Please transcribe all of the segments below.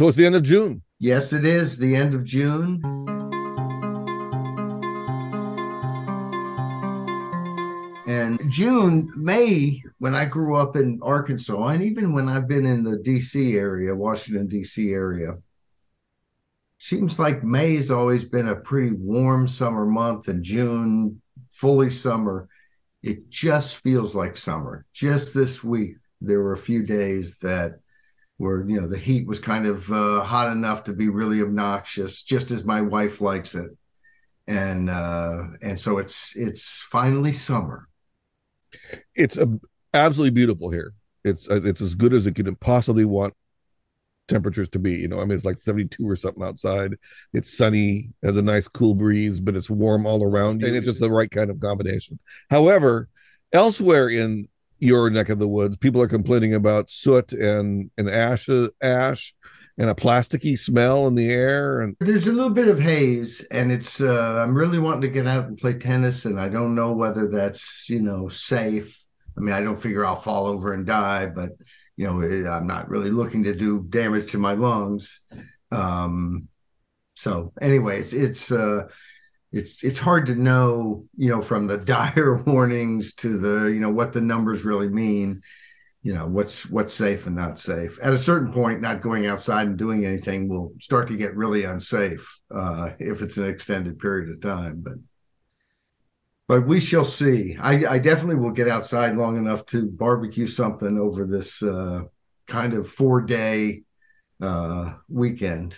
So it's the end of June. Yes, it is the end of June. And June, May, when I grew up in Arkansas, and even when I've been in the DC area, Washington, DC area, seems like May's always been a pretty warm summer month, and June, fully summer. It just feels like summer. Just this week, there were a few days that where you know the heat was kind of uh, hot enough to be really obnoxious, just as my wife likes it, and uh, and so it's it's finally summer. It's a, absolutely beautiful here. It's uh, it's as good as it could possibly want temperatures to be. You know, I mean, it's like 72 or something outside. It's sunny, has a nice cool breeze, but it's warm all around, and it's just the right kind of combination. However, elsewhere in your neck of the woods, people are complaining about soot and and ash ash and a plasticky smell in the air and there's a little bit of haze and it's uh i'm really wanting to get out and play tennis and i don't know whether that's you know safe. I mean i don't figure i'll fall over and die but you know i'm not really looking to do damage to my lungs. Um so anyways it's uh it's it's hard to know you know from the dire warnings to the you know what the numbers really mean you know what's what's safe and not safe. At a certain point not going outside and doing anything will start to get really unsafe uh, if it's an extended period of time but but we shall see. I, I definitely will get outside long enough to barbecue something over this uh, kind of four day uh, weekend.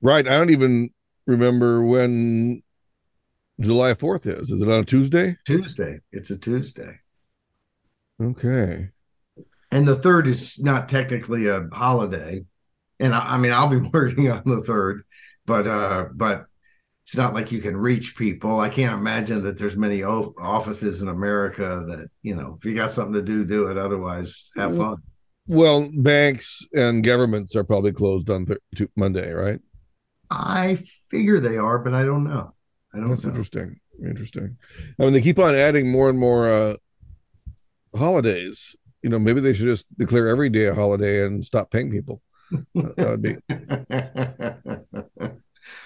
Right. I don't even remember when july 4th is. Is it on a tuesday? Tuesday. It's a tuesday. Okay. And the third is not technically a holiday. And I, I, mean i'll be working on the third but uh but it's not like you can reach people. I can't imagine that there's many o- offices in america that you know if you got something to do do it. Otherwise have fun. well banks and governments are probably closed on th- monday right? I figure they are but i don't know i don't that's know. interesting interesting i mean they keep on adding more and more uh holidays you know, maybe they should just declare every day a holiday and stop paying people. that would be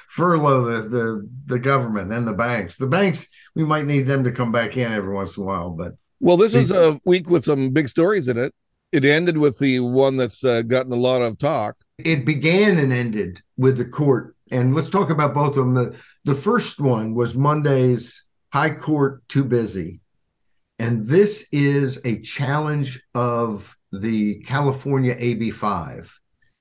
furlough the, the the government and the banks. The banks, we might need them to come back in every once in a while, but well, this is a week with some big stories in it. It ended with the one that's uh, gotten a lot of talk. It began and ended with the court, and let's talk about both of them. The the first one was Monday's High Court too busy and this is a challenge of the California AB5.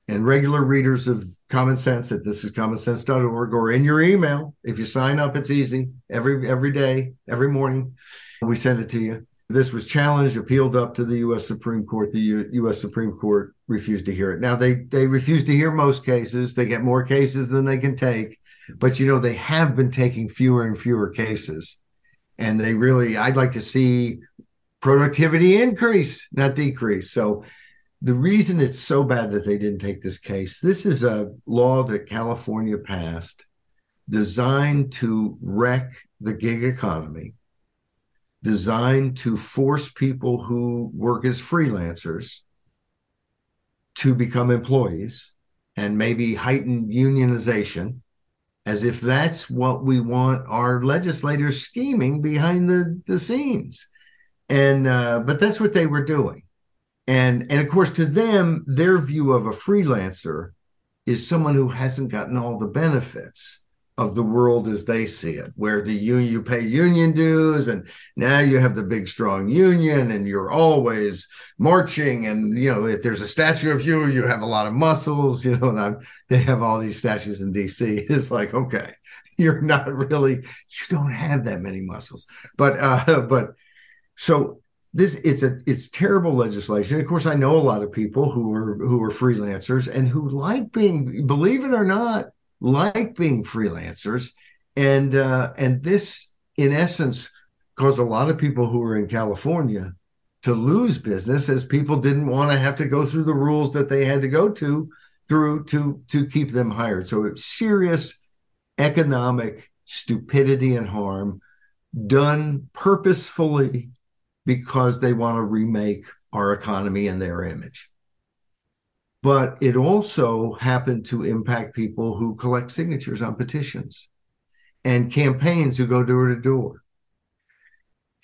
And regular readers of Common Sense at this is commonsense.org or in your email. If you sign up, it's easy. Every every day, every morning, we send it to you. This was challenged, appealed up to the U.S. Supreme Court. The U- U.S. Supreme Court refused to hear it. Now they they refuse to hear most cases. They get more cases than they can take, but you know they have been taking fewer and fewer cases and they really i'd like to see productivity increase not decrease so the reason it's so bad that they didn't take this case this is a law that california passed designed to wreck the gig economy designed to force people who work as freelancers to become employees and maybe heighten unionization as if that's what we want our legislators scheming behind the, the scenes. And uh, but that's what they were doing. And and of course to them, their view of a freelancer is someone who hasn't gotten all the benefits of the world as they see it, where the union you pay union dues, and now you have the big strong union, and you're always marching. And you know, if there's a statue of you, you have a lot of muscles. You know, and I'm, they have all these statues in D.C. It's like, okay, you're not really, you don't have that many muscles, but uh, but so this it's a it's terrible legislation. Of course, I know a lot of people who are who are freelancers and who like being, believe it or not like being freelancers, and uh, and this, in essence, caused a lot of people who were in California to lose business as people didn't want to have to go through the rules that they had to go to through to to keep them hired. So it's serious economic stupidity and harm done purposefully because they want to remake our economy in their image. But it also happened to impact people who collect signatures on petitions and campaigns who go door to door.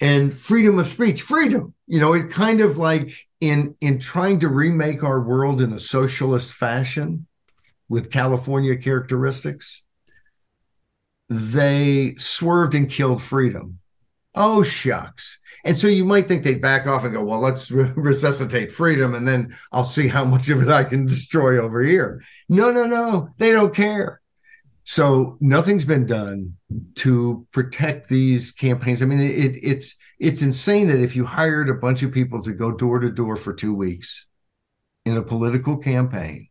And freedom of speech, freedom. You know, it kind of like in in trying to remake our world in a socialist fashion with California characteristics, they swerved and killed freedom. Oh, shucks. And so you might think they'd back off and go, well, let's re- resuscitate freedom and then I'll see how much of it I can destroy over here. No, no, no. They don't care. So nothing's been done to protect these campaigns. I mean, it, it's it's insane that if you hired a bunch of people to go door to door for two weeks in a political campaign,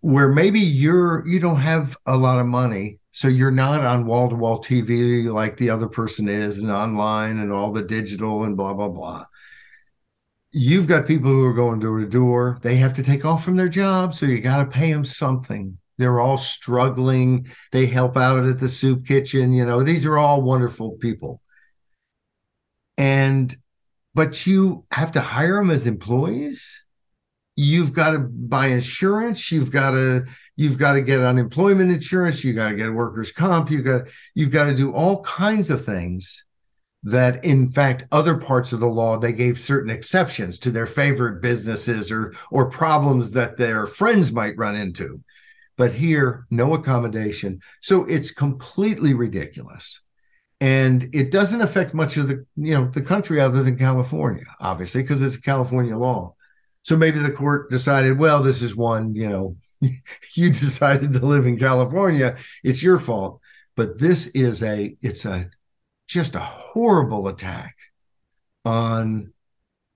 where maybe you're you don't have a lot of money so you're not on wall to wall TV like the other person is and online and all the digital and blah blah blah. You've got people who are going door to door. They have to take off from their job so you got to pay them something. They're all struggling. They help out at the soup kitchen you know these are all wonderful people. And but you have to hire them as employees you've got to buy insurance you've got to you've got to get unemployment insurance you got to get workers comp you got you've got to do all kinds of things that in fact other parts of the law they gave certain exceptions to their favorite businesses or or problems that their friends might run into. But here no accommodation. So it's completely ridiculous. And it doesn't affect much of the you know the country other than california obviously because it's a california law so maybe the court decided, well, this is one, you know, you decided to live in California, it's your fault. But this is a, it's a, just a horrible attack on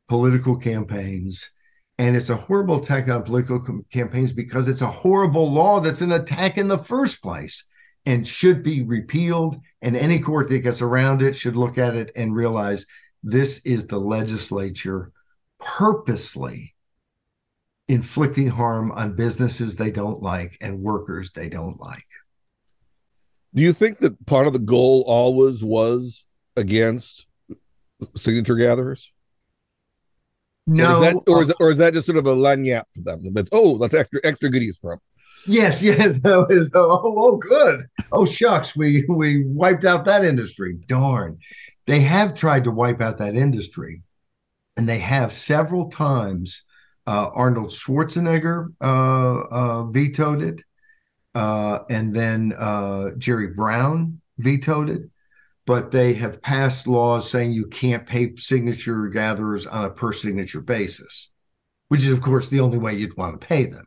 political campaigns. And it's a horrible attack on political com- campaigns because it's a horrible law that's an attack in the first place and should be repealed. And any court that gets around it should look at it and realize this is the legislature purposely inflicting harm on businesses they don't like and workers they don't like. Do you think that part of the goal always was against signature gatherers? No, or is that, or is, or is that just sort of a lagniappe for them? That's oh, that's extra extra goodies for them. Yes, yes. oh, oh, good. Oh, shucks, we we wiped out that industry. Darn, they have tried to wipe out that industry, and they have several times uh, Arnold Schwarzenegger uh, uh, vetoed it, uh, and then uh, Jerry Brown vetoed it. But they have passed laws saying you can't pay signature gatherers on a per signature basis, which is, of course, the only way you'd want to pay them.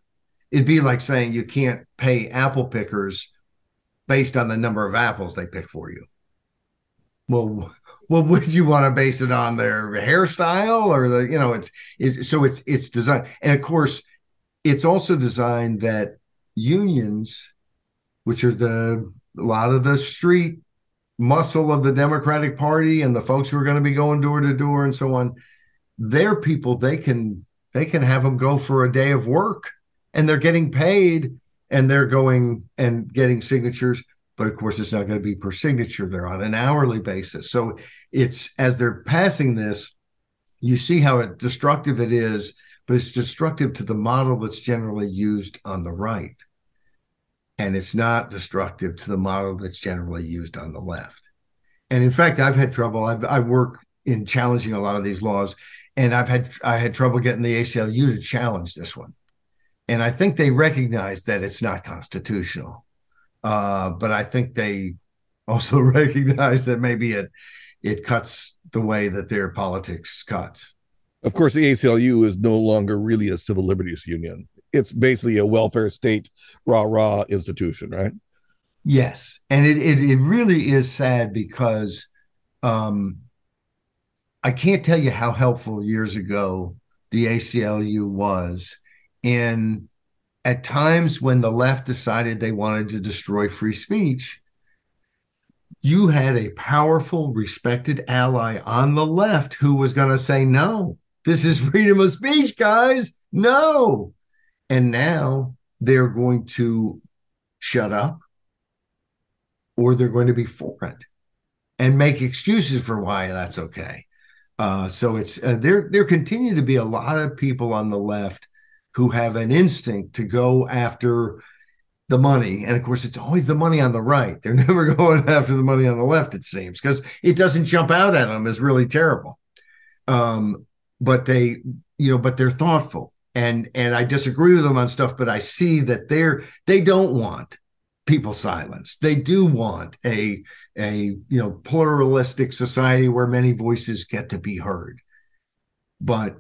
It'd be like saying you can't pay apple pickers based on the number of apples they pick for you well well would you want to base it on their hairstyle or the you know it's, it's so it's it's designed and of course it's also designed that unions which are the a lot of the street muscle of the democratic party and the folks who are going to be going door to door and so on they're people they can they can have them go for a day of work and they're getting paid and they're going and getting signatures but of course it's not going to be per signature. They're on an hourly basis. So it's as they're passing this you see how destructive it is but it's destructive to the model that's generally used on the right. And it's not destructive to the model that's generally used on the left. And in fact i've had trouble. I've, i work in challenging a lot of these laws and i've had i had trouble getting the aclu to challenge this one. And i think they recognize that it's not constitutional uh, but I think they also recognize that maybe it it cuts the way that their politics cuts. Of course, the ACLU is no longer really a civil liberties union. It's basically a welfare state, rah rah institution, right? Yes, and it it, it really is sad because um, I can't tell you how helpful years ago the ACLU was in at times when the left decided they wanted to destroy free speech, you had a powerful, respected ally on the left who was going to say, no, this is freedom of speech, guys. No. And now they're going to shut up or they're going to be for it and make excuses for why that's okay. Uh, so it's uh, there. There continue to be a lot of people on the left who have an instinct to go after the money. And of course, it's always the money on the right. They're never going after the money on the left, it seems, because it doesn't jump out at them as really terrible. Um, but they, you know, but they're thoughtful. And and I disagree with them on stuff, but I see that they're they don't want people silenced. They do want a a you know pluralistic society where many voices get to be heard. But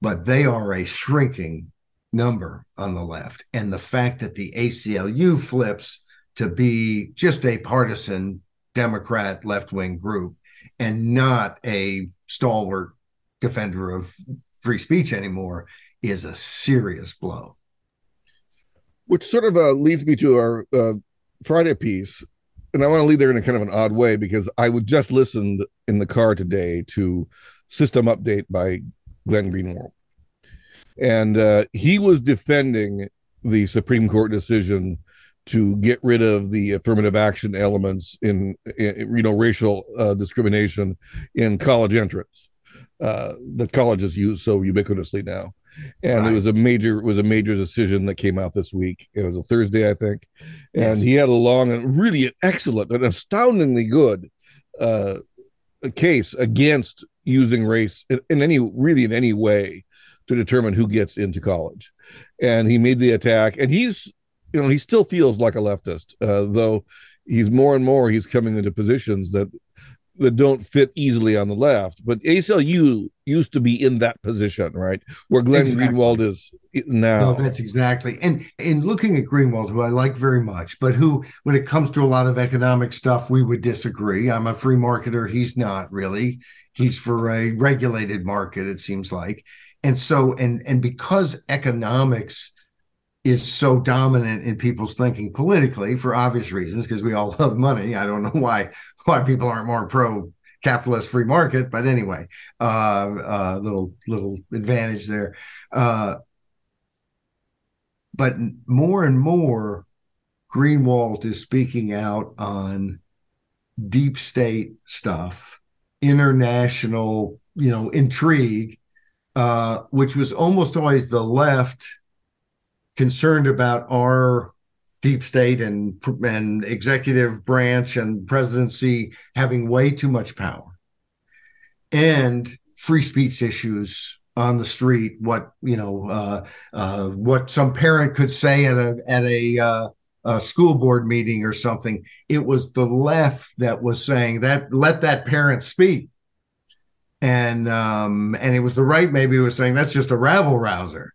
but they are a shrinking number on the left. And the fact that the ACLU flips to be just a partisan Democrat left wing group and not a stalwart defender of free speech anymore is a serious blow. Which sort of uh, leads me to our uh, Friday piece. And I want to leave there in a kind of an odd way because I would just listened in the car today to System Update by Glenn Greenwald and uh, he was defending the Supreme Court decision to get rid of the affirmative action elements in, in you know racial uh, discrimination in college entrance uh, that colleges use so ubiquitously now. And right. it was a major it was a major decision that came out this week. It was a Thursday, I think, and yes. he had a long and really an excellent and astoundingly good uh, case against using race in, in any really in any way to determine who gets into college. And he made the attack, and he's, you know, he still feels like a leftist, uh, though he's more and more he's coming into positions that that don't fit easily on the left. But ACLU used to be in that position, right, where Glenn exactly. Greenwald is now. No, that's exactly. And in looking at Greenwald, who I like very much, but who, when it comes to a lot of economic stuff, we would disagree. I'm a free marketer. He's not really. He's for a regulated market. It seems like and so and and because economics is so dominant in people's thinking politically for obvious reasons because we all love money i don't know why why people aren't more pro capitalist free market but anyway uh, uh little little advantage there uh but more and more greenwald is speaking out on deep state stuff international you know intrigue uh, which was almost always the left concerned about our deep state and and executive branch and presidency having way too much power. And free speech issues on the street what you know uh, uh, what some parent could say at a at a, uh, a school board meeting or something it was the left that was saying that let that parent speak and um, and it was the right maybe was saying that's just a rabble rouser.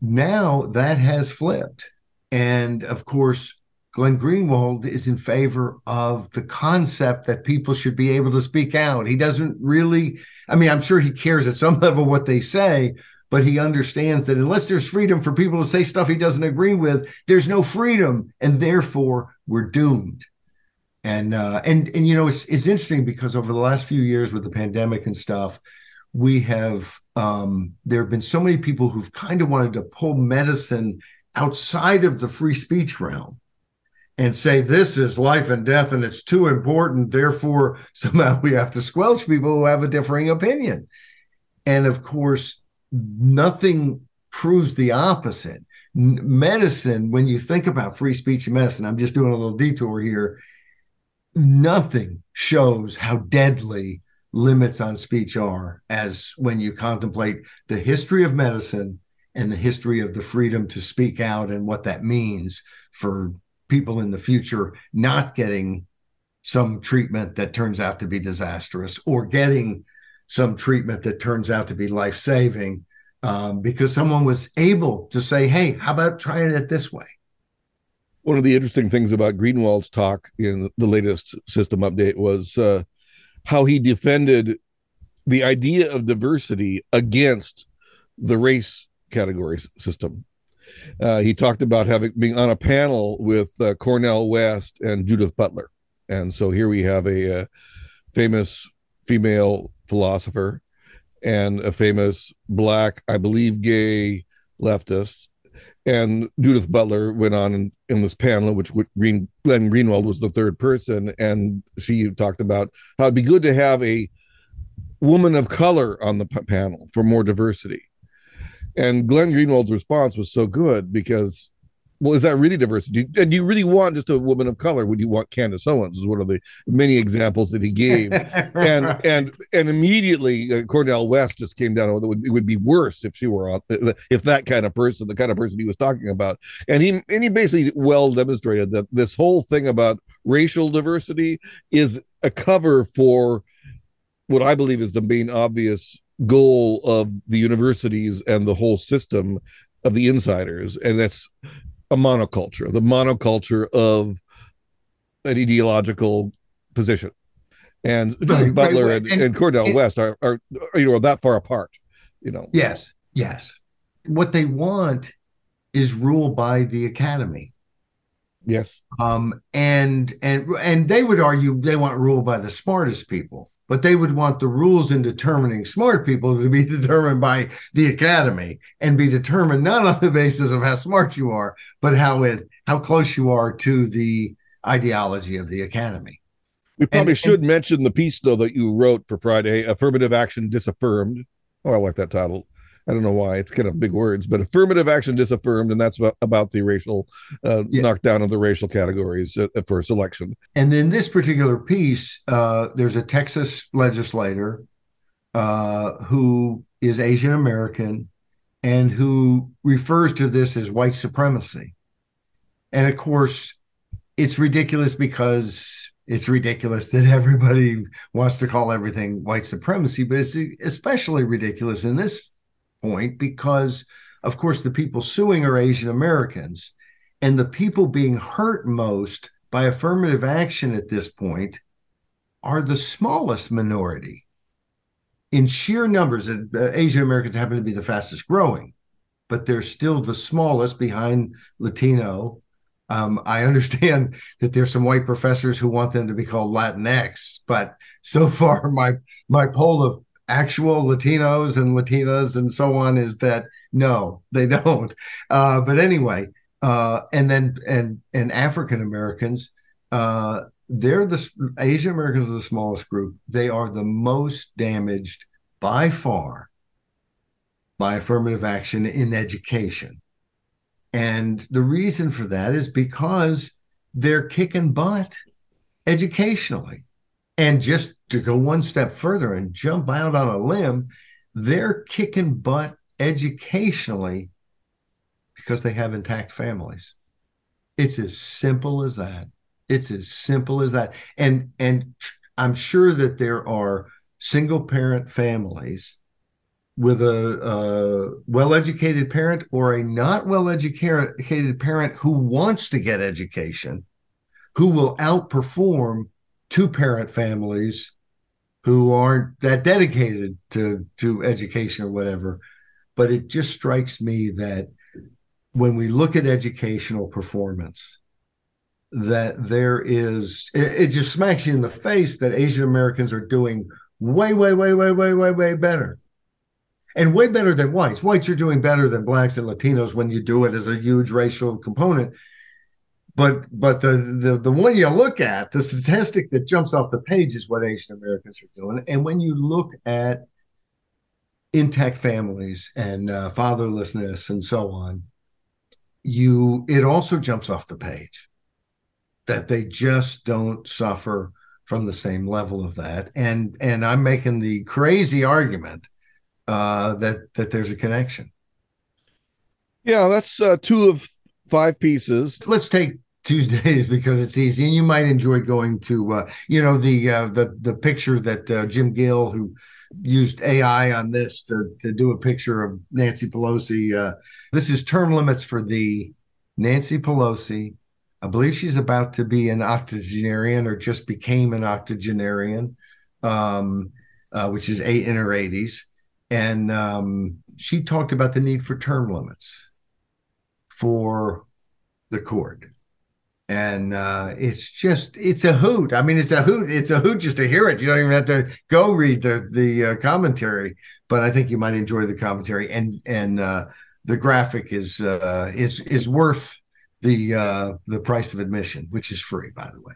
Now that has flipped, and of course, Glenn Greenwald is in favor of the concept that people should be able to speak out. He doesn't really, I mean, I'm sure he cares at some level what they say, but he understands that unless there's freedom for people to say stuff he doesn't agree with, there's no freedom, and therefore we're doomed. And uh, and and you know it's it's interesting because over the last few years with the pandemic and stuff we have um, there have been so many people who've kind of wanted to pull medicine outside of the free speech realm and say this is life and death and it's too important therefore somehow we have to squelch people who have a differing opinion. And of course nothing proves the opposite. Medicine when you think about free speech and medicine i'm just doing a little detour here nothing shows how deadly limits on speech are as when you contemplate the history of medicine and the history of the freedom to speak out and what that means for people in the future not getting some treatment that turns out to be disastrous or getting some treatment that turns out to be life saving um, because someone was able to say, hey, how about trying it this way? one of the interesting things about Greenwald's talk in the latest system update was uh, how he defended the idea of diversity against the race categories system. Uh, he talked about having being on a panel with uh, Cornel West and Judith Butler, and so here we have a, a uh, famous female philosopher and a famous black, I believe, gay leftist and Judith Butler went on in, in this panel, which Green, Glenn Greenwald was the third person, and she talked about how it'd be good to have a woman of color on the p- panel for more diversity. And Glenn Greenwald's response was so good because well, is that really diversity? And do you really want just a woman of color? Would you want Candace Owens? Is one of the many examples that he gave, and and and immediately uh, Cornel West just came down. It would, it would be worse if she were on, if that kind of person, the kind of person he was talking about, and he and he basically well demonstrated that this whole thing about racial diversity is a cover for what I believe is the main obvious goal of the universities and the whole system of the insiders, and that's a monoculture, the monoculture of an ideological position. And right, Butler right, and, and, and, Cornel West are, are, you know, that far apart, you know. Yes, yes. What they want is rule by the academy. Yes. Um, and and and they would argue they want rule by the smartest people but they would want the rules in determining smart people to be determined by the academy and be determined not on the basis of how smart you are, but how it how close you are to the ideology of the academy. We probably and, should and, mention the piece though that you wrote for Friday, affirmative action disaffirmed. Oh, I like that title. I don't know why it's kind of big words, but affirmative action disaffirmed, and that's about, about the racial uh, yeah. knockdown of the racial categories uh, for selection. And in this particular piece, uh, there's a Texas legislator uh, who is Asian American and who refers to this as white supremacy. And of course, it's ridiculous because it's ridiculous that everybody wants to call everything white supremacy, but it's especially ridiculous in this point because, of course, the people suing are Asian Americans. And the people being hurt most by affirmative action at this point are the smallest minority. In sheer numbers, uh, Asian Americans happen to be the fastest growing, but they're still the smallest behind Latino. Um, I understand that there's some white professors who want them to be called Latinx, but so far my my poll of actual Latinos and Latinas and so on is that no, they don't. Uh, but anyway, uh, and then and and African Americans, uh, they're the Asian Americans are the smallest group. They are the most damaged by far by affirmative action in education. And the reason for that is because they're kicking butt educationally. And just to go one step further and jump out on a limb, they're kicking butt educationally because they have intact families. It's as simple as that. It's as simple as that. And and I'm sure that there are single parent families with a, a well educated parent or a not well educated parent who wants to get education, who will outperform two parent families who aren't that dedicated to to education or whatever. But it just strikes me that when we look at educational performance that there is it, it just smacks you in the face that asian americans are doing way way way way way way way better. And way better than whites. Whites are doing better than blacks and latinos when you do it as a huge racial component but but the, the the one you look at, the statistic that jumps off the page is what Asian Americans are doing. And when you look at intact families and uh, fatherlessness and so on, you it also jumps off the page that they just don't suffer from the same level of that. And and I'm making the crazy argument uh, that that there's a connection. Yeah, that's uh, two of five pieces. Let's take Tuesdays because it's easy, and you might enjoy going to, uh, you know, the uh, the the picture that uh, Jim Gill, who used AI on this to to do a picture of Nancy Pelosi. Uh, this is term limits for Thee Nancy Pelosi. I believe she's about to be an octogenarian or just became an octogenarian, um, uh, which is eight in her 80s. And um, she talked about the need for term limits for the court and uh, it's just it's a hoot. I mean, it's a hoot. It's a hoot just to hear it. You don't even have to go read the the uh, commentary, but I think you might enjoy the commentary and and uh, the graphic is uh, is is worth the uh, the price of admission, which is free, by the way.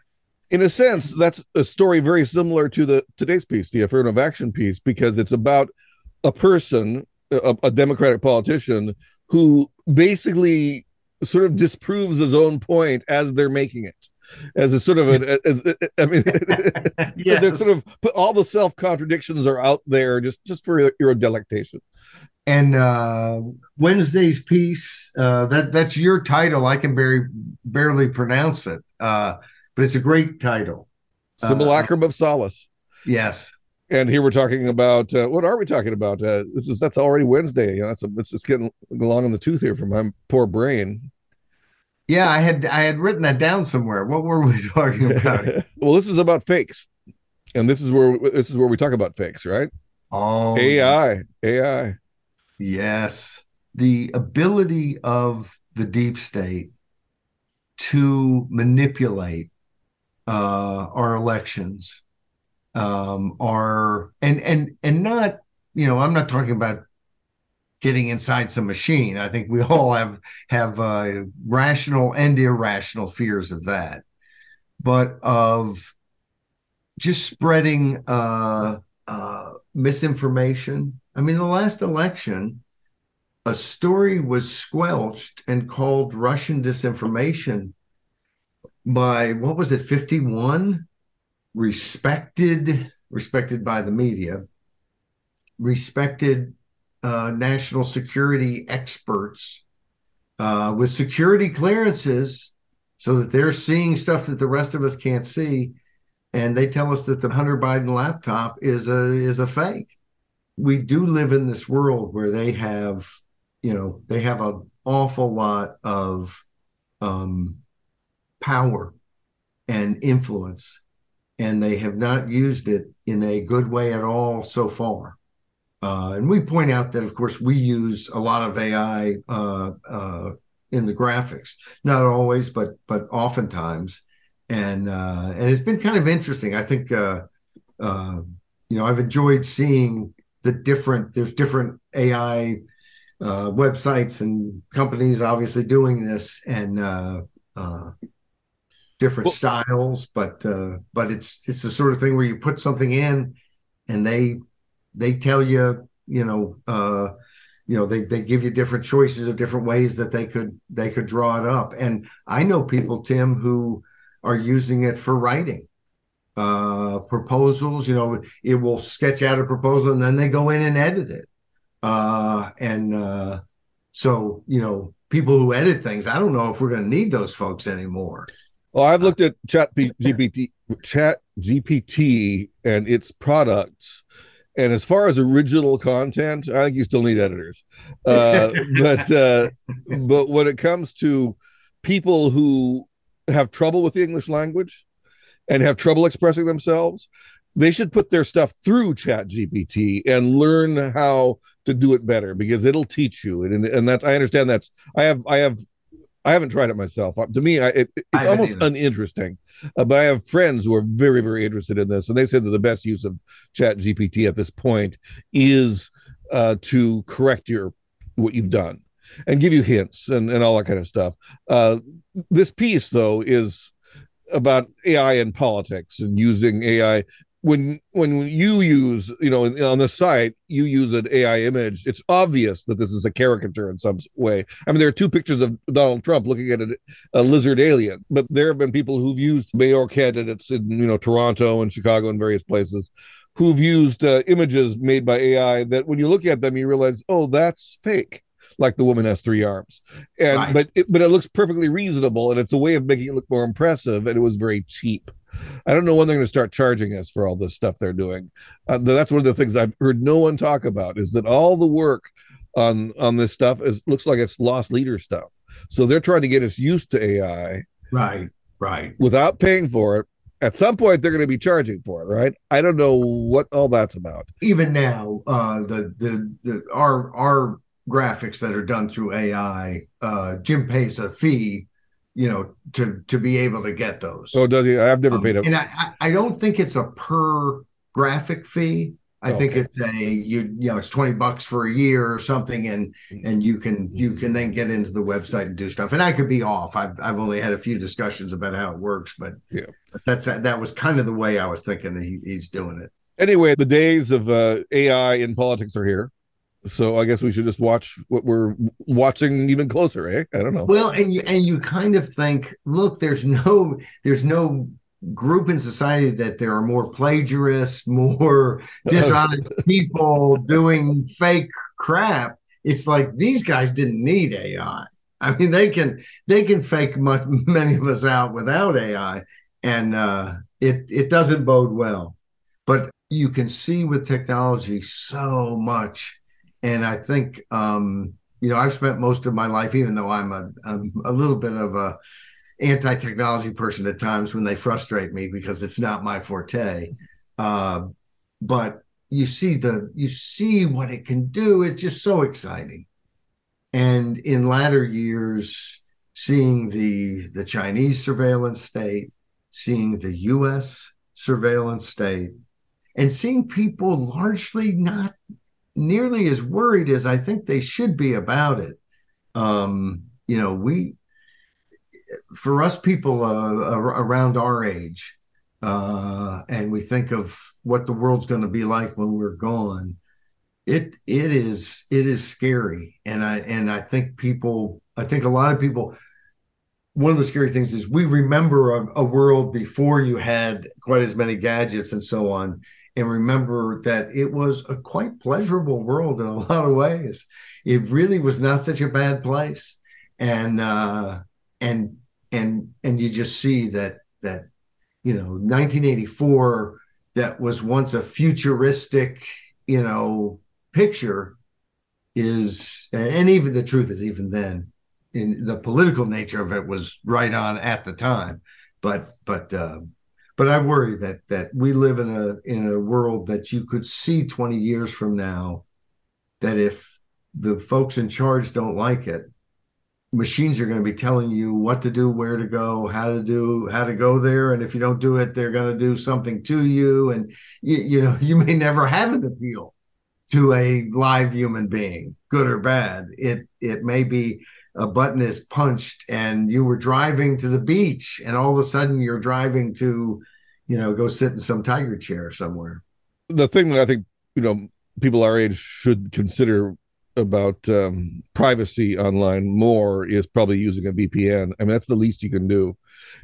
In a sense, that's a story very similar to the today's piece, the affirmative action piece, because it's about a person a, a Democratic politician who basically sort of disproves his own point as they're making it as a sort of an as, I mean yeah. they're sort of put all the self contradictions are out there just just for your delectation. And uh Wednesday's piece, uh that that's your title. I can barely barely pronounce it. Uh but it's a great title. Simulacrum uh, of Solace. Yes. And here we're talking about uh, what are we talking about? Uh, this is that's already Wednesday. You know, it's, a, it's it's getting along in the tooth here for my poor brain. Yeah, I had I had written that down somewhere. What were we talking about? well, this is about fakes, and this is where this is where we talk about fakes, right? Oh, AI, AI. Yes, the ability of the deep state to manipulate uh, our elections, um, our and and and not you know I'm not talking about getting inside some machine. I think we all have have uh, rational and irrational fears of that, but of just spreading uh, uh, misinformation. I mean, the last election, a story was squelched and called Russian disinformation by what was it, fifty one respected respected by the media respected uh, national security experts uh, with security clearances so that they're seeing stuff that the rest of us can't see. And they tell us that the Hunter Biden laptop is a is a fake. We do live in this world where they have, you know, they have an awful lot of um, power and influence, and they have not used it in a good way at all so far. Uh, and we point out that, of course, we use a lot of AI uh, uh, in the graphics, not always, but but oftentimes, and uh, and it's been kind of interesting. I think uh, uh, you know I've enjoyed seeing the different. There's different AI websites and companies obviously doing this, and different well, styles, but but it's it's the sort of thing where you put something in, and they they tell you, you know, uh, you know, they they give you different choices of different ways that they could they could draw it up. And I know people, Tim, who are using it for writing uh proposals you know it will sketch out a proposal and then they go in and edit it uh and uh so you know people who edit things i don't know if we're going to need those folks anymore well i've looked at chat gpt chat gpt and its products and as far as original content, I think you still need editors. Uh, but uh, but when it comes to people who have trouble with the English language and have trouble expressing themselves, they should put their stuff through Chat GPT and learn how to do it better because it'll teach you. And and that's I understand that's I have I have I haven't tried it myself. Uh, to me, I, it, it's almost either. uninteresting. Uh, but I have friends who are very, very interested in this, and they say that the best use of Chat GPT at this point is uh, to correct your what you've done and give you hints and, and all that kind of stuff. Uh, this piece, though, is about AI and politics and using AI when when you use you know on the site you use an ai image it's obvious that this is a caricature in some way. I mean there are two pictures of donald trump looking at a, a lizard alien but there have been people who've used mayor candidates in you know toronto and chicago and various places who've used uh, images made by ai that when you look at them you realize oh that's fake like the woman has three arms and right. but it, but it looks perfectly reasonable and it's a way of making it look more impressive and it was very cheap I don't know when they're going to start charging us for all this stuff they're doing. Uh, that's one of the things I've heard no one talk about is that all the work on on this stuff is looks like it's lost leader stuff. So they're trying to get us used to AI, right? Right. Without paying for it. At some point, they're going to be charging for it, right? I don't know what all that's about. Even now, uh, the, the the our our graphics that are done through AI, uh, Jim pays a fee you know, to to be able to get those. Oh, does he? I've never um, paid up. And I, I don't think it's a per graphic fee. I okay. think it's a you you know it's twenty bucks for a year or something, and and you can you can then get into the website and do stuff. And I could be off. I've I've only had a few discussions about how it works, but yeah, but that's that was kind of the way I was thinking he, he's doing it. Anyway, the days of uh, AI in politics are here. So I guess we should just watch what we're watching even closer, eh? I don't know. Well, and you and you kind of think, look, there's no there's no group in society that there are more plagiarists, more dishonest people doing fake crap. It's like these guys didn't need AI. I mean, they can they can fake much, many of us out without AI, and uh, it it doesn't bode well. But you can see with technology so much, and I think um, you know I've spent most of my life, even though I'm a I'm a little bit of a anti-technology person at times when they frustrate me because it's not my forte. Uh, but you see the you see what it can do. It's just so exciting. And in latter years, seeing the the Chinese surveillance state, seeing the U.S. surveillance state, and seeing people largely not nearly as worried as I think they should be about it. Um, you know, we for us people uh, around our age, uh, and we think of what the world's going to be like when we're gone. It it is it is scary, and I and I think people, I think a lot of people. One of the scary things is we remember a, a world before you had quite as many gadgets and so on, and remember that it was a quite pleasurable world in a lot of ways. It really was not such a bad place, and uh, and and and you just see that that you know 1984 that was once a futuristic you know picture is and even the truth is even then in the political nature of it was right on at the time but but uh, but i worry that that we live in a in a world that you could see 20 years from now that if the folks in charge don't like it machines are going to be telling you what to do, where to go, how to do, how to go there, and if you don't do it, they're going to do something to you, and you, you know you may never have an appeal to a live human being, good or bad. It it may be a button is punched and you were driving to the beach and all of a sudden you're driving to you know go sit in some tiger chair somewhere the thing that i think you know people our age should consider about um, privacy online more is probably using a VPN. I mean, that's the least you can do.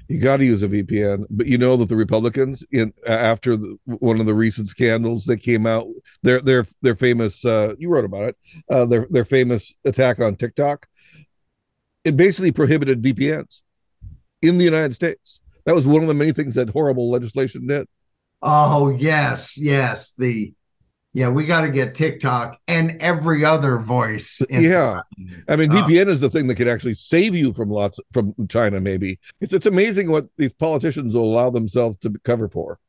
You got to use a VPN, but you know that the Republicans, in after the, one of the recent scandals that came out, their their their famous uh, you wrote about it, uh, their their famous attack on TikTok, it basically prohibited VPNs in the United States. That was one of the many things that horrible legislation did. Oh yes, yes. The yeah, we got to get TikTok and every other voice. yeah, society. I mean, VPN uh, is the thing that could actually save you from lots from China. Maybe it's it's amazing what these politicians will allow themselves to cover for,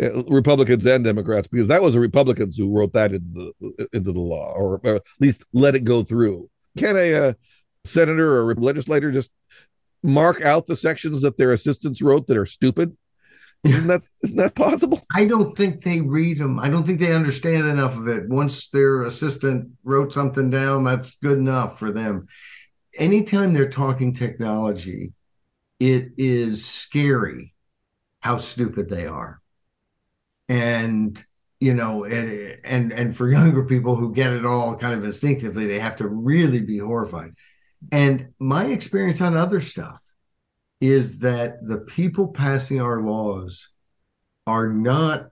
uh, Republicans and Democrats, because that was the Republicans who wrote that into the into the law, or, or at least let it go through. Can a uh, senator or a legislator just mark out the sections that their assistants wrote that are stupid isn't that isn't that possible? I don't think they read them. I don't think they understand enough of it. Once their assistant wrote something down, that's good enough for them. Anytime they're talking technology, it is scary how stupid they are. And you know, and and and for younger people who get it all kind of instinctively, they have to really be horrified. And my experience on other stuff is that the people passing our laws are not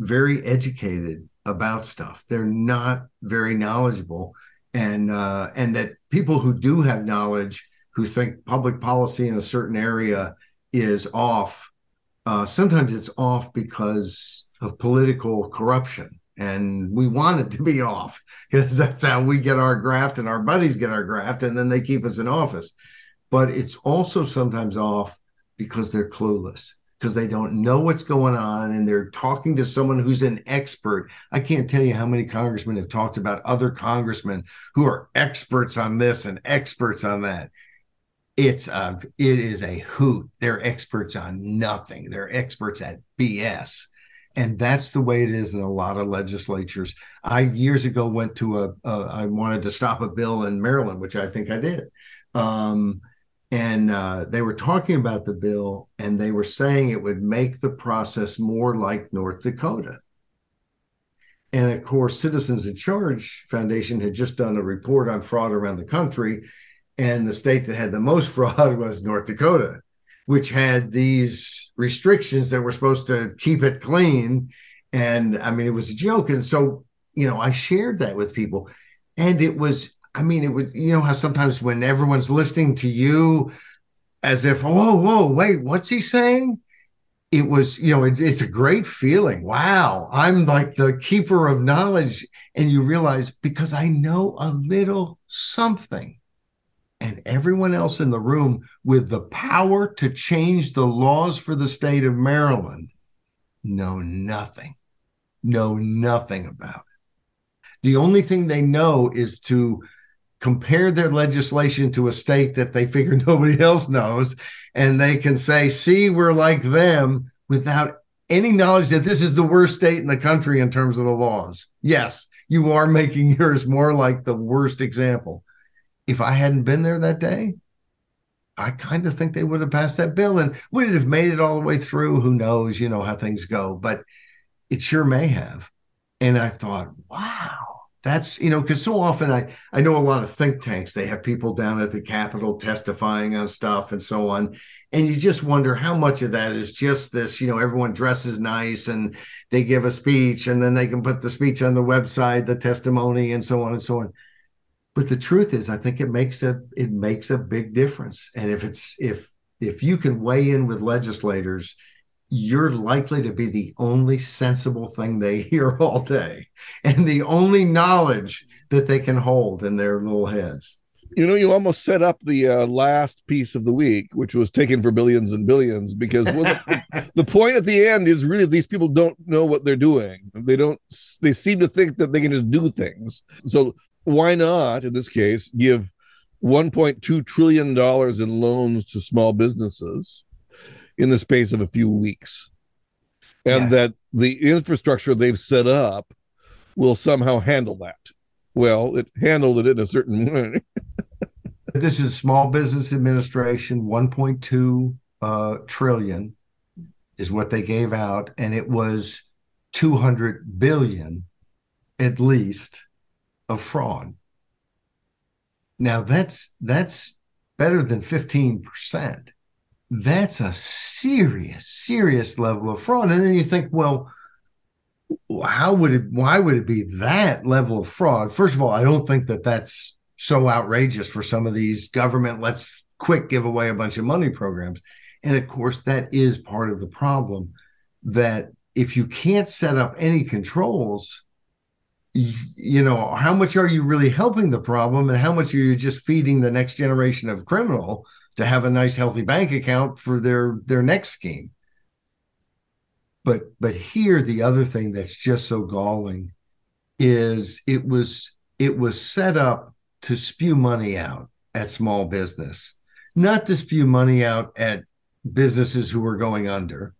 very educated about stuff. They're not very knowledgeable, and uh, and that people who do have knowledge, who think public policy in a certain area is off, uh, sometimes it's off because of political corruption. And we want it to be off because that's how we get our graft and our buddies get our graft, and then they keep us in office but it's also sometimes off because they're clueless because they don't know what's going on and they're talking to someone who's an expert. I can't tell you how many congressmen have talked about other congressmen who are experts on this and experts on that. It's a, it is a hoot. They're experts on nothing. They're experts at BS. And that's the way it is in a lot of legislatures. I years ago went to a, a I wanted to stop a bill in Maryland, which I think I did. Um, and uh, they were talking about the bill and they were saying it would make the process more like North Dakota. And of course, Citizens in Charge Foundation had just done a report on fraud around the country. And the state that had the most fraud was North Dakota, which had these restrictions that were supposed to keep it clean. And I mean, it was a joke. And so, you know, I shared that with people. And it was, I mean, it would, you know, how sometimes when everyone's listening to you as if, whoa, whoa, wait, what's he saying? it was, you know, it, it's a great feeling. Wow, I'm like the keeper of knowledge. And you realize because I know a little something, everyone else in the room with the power to change the laws for the state of Maryland know nothing, know nothing about it. The only thing they know is to compare their legislation to a state that they figure nobody else knows and they can say, see, we're like them without any knowledge that this is the worst state in the country in terms of the laws. Yes, you are making yours more like the worst example. If I hadn't been there that day, I kind of think they would have passed that bill and would it have made it all the way through? Who knows? You know how things go, but it sure may have. And I thought, wow, that's you know because so often i i know a lot of think tanks they have people down at the capitol testifying on stuff and so on and you just wonder how much of that is just this you know everyone dresses nice and they give a speech and then they can put the speech on the website the testimony and so on and so on but the truth is i think it makes a it makes a big difference and if it's if if you can weigh in with legislators you're likely to be the only sensible thing they hear all day and the only knowledge that they can hold in their little heads. You know, you almost set up the uh, last piece of the week, which was taken for billions and billions, because well, the, the point at the end is really these people don't know what they're doing. They don't, they seem to think that they can just do things. So why not, in this case, give $1.2 trillion in loans to small businesses? in the space of a few weeks. And that the infrastructure they've set up will somehow handle that. Well, it handled it in a certain way. this is Small Business Administration, 1.2 uh, trillion is what they gave out, and it was 200 billion at least of fraud. Now that's that's better than 15 percent that's a serious, serious level of fraud. And then you think, well, how would it, why would it be that level of fraud? First of all, I don't think that that's so outrageous for some of these government, let's quick give away a bunch of money programs. And of course, that is part of the problem that if you can't set up any controls, you know, how much are you really helping the problem and how much are you just feeding the next generation of criminal? to have a nice healthy bank account for their their next scheme but but here the other thing that's just so galling is it was it was set up to spew money out at small business not to spew money out at businesses who are going under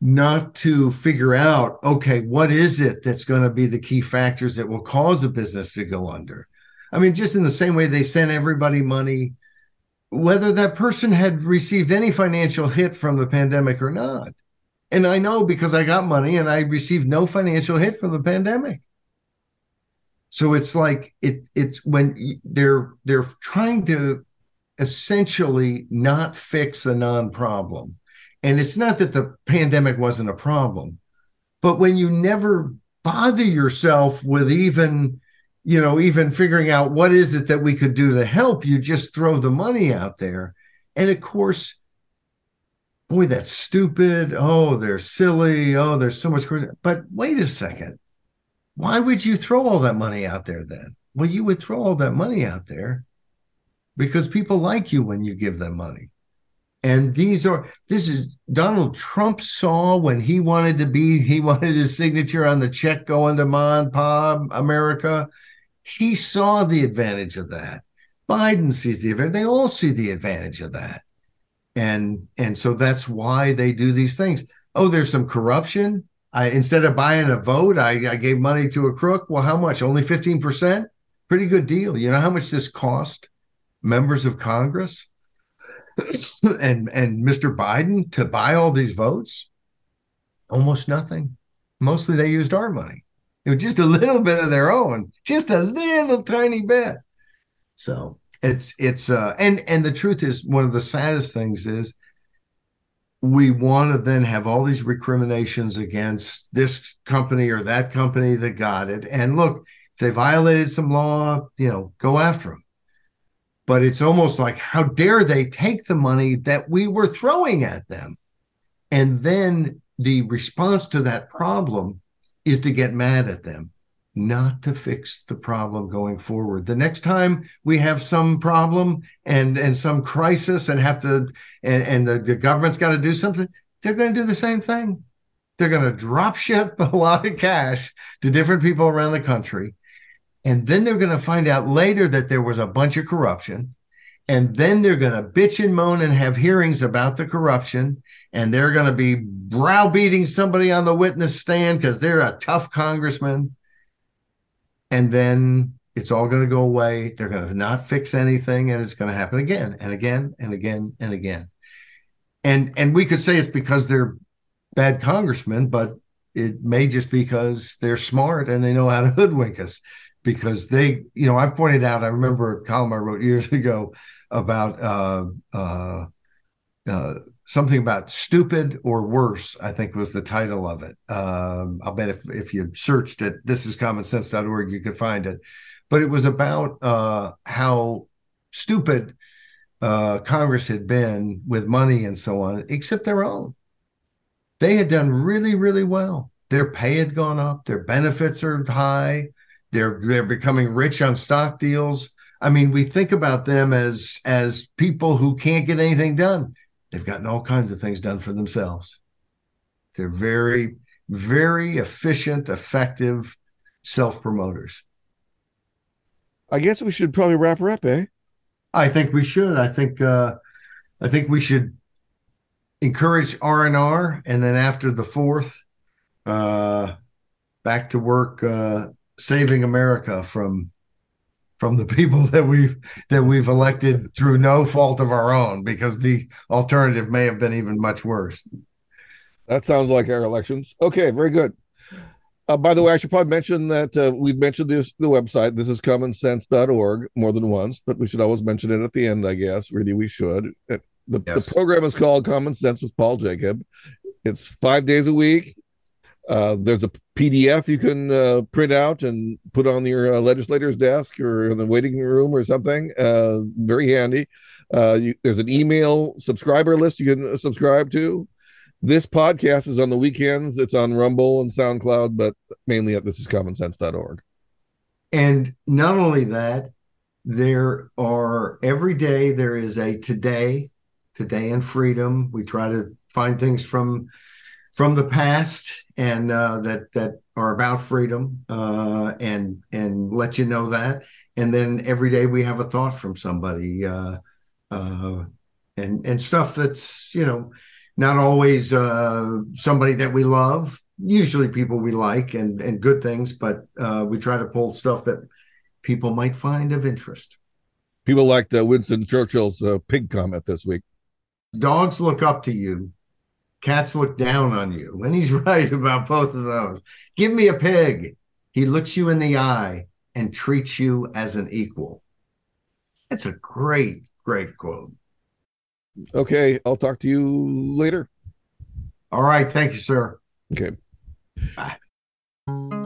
not to figure out okay what is it that's going to be the key factors that will cause a business to go under i mean just in the same way they sent everybody money whether that person had received any financial hit from the pandemic or not. And I know because I got money and I received no financial hit from the pandemic. So it's like it it's when they're they're trying to essentially not fix a non-problem. And it's not that the pandemic wasn't a problem, but when you never bother yourself with even you know, even figuring out what is it that we could do to help, you just throw the money out there. And of course, boy, that's stupid. Oh, they're silly. Oh, there's so much. But wait a second. Why would you throw all that money out there then? Well, you would throw all that money out there because people like you when you give them money. And these are, this is Donald Trump saw when he wanted to be, he wanted his signature on the check going to Mon America. He saw the advantage of that. Biden sees the advantage. They all see the advantage of that. And and so that's why they do these things. Oh, there's some corruption. I instead of buying a vote, I, I gave money to a crook. Well, how much? Only 15%? Pretty good deal. You know how much this cost members of Congress and and Mr. Biden to buy all these votes? Almost nothing. Mostly they used our money. It was just a little bit of their own, just a little tiny bit. So it's it's uh and and the truth is one of the saddest things is we want to then have all these recriminations against this company or that company that got it. And look, if they violated some law, you know, go after them. But it's almost like, how dare they take the money that we were throwing at them? And then the response to that problem is to get mad at them, not to fix the problem going forward. The next time we have some problem and and some crisis and have to and, and the, the government's got to do something, they're going to do the same thing. They're going to drop ship a lot of cash to different people around the country. And then they're going to find out later that there was a bunch of corruption. And then they're going to bitch and moan and have hearings about the corruption. And they're going to be browbeating somebody on the witness stand because they're a tough congressman. And then it's all going to go away. They're going to not fix anything and it's going to happen again and again and again and again. And and we could say it's because they're bad congressmen but it may just because they're smart and they know how to hoodwink us because they you know i've pointed out i remember a column i wrote years ago about uh, uh, uh, something about stupid or worse. I think was the title of it. Um, I'll bet if if you searched it, this is commonsense.org, you could find it. But it was about uh, how stupid uh, Congress had been with money and so on, except their own. They had done really, really well. Their pay had gone up. Their benefits are high. They're they're becoming rich on stock deals. I mean, we think about them as as people who can't get anything done. They've gotten all kinds of things done for themselves. They're very, very efficient, effective self promoters. I guess we should probably wrap her up, eh? I think we should. I think uh, I think we should encourage R and R, and then after the fourth, uh, back to work, uh, saving America from from the people that we've that we've elected through no fault of our own because the alternative may have been even much worse. That sounds like our elections. Okay very good. Uh, by the way i should probably mention that uh, we've mentioned this the website. This is commonsense.org more than once but we should always mention it at the end i guess. Really we should. The, yes. the program is called common sense with paul jacob. It's five days a week uh, there's a PDF you can uh, print out and put on your uh, legislator's desk or in the waiting room or something. Uh, very handy. Uh, you, there's an email subscriber list you can subscribe to. This podcast is on the weekends. It's on Rumble and SoundCloud, but mainly at thisiscommonsense.org. And not only that, there are every day there is a today, today in freedom. We try to find things from from the past and uh, that that are about freedom uh, and and let you know that. And then every day we have a thought from somebody uh, uh and and stuff that's you know not always uh, somebody that we love. Usually people we like and and good things, but uh, we try to pull stuff that people might find of interest. People liked Winston Churchill's pig comment this week. Dogs look up to you Cats look down on you. And he's right about both of those. Give me a pig. He looks you in the eye and treats you as an equal. That's a great, great quote. Okay. I'll talk to you later. All right. Thank you, sir. Okay. Bye.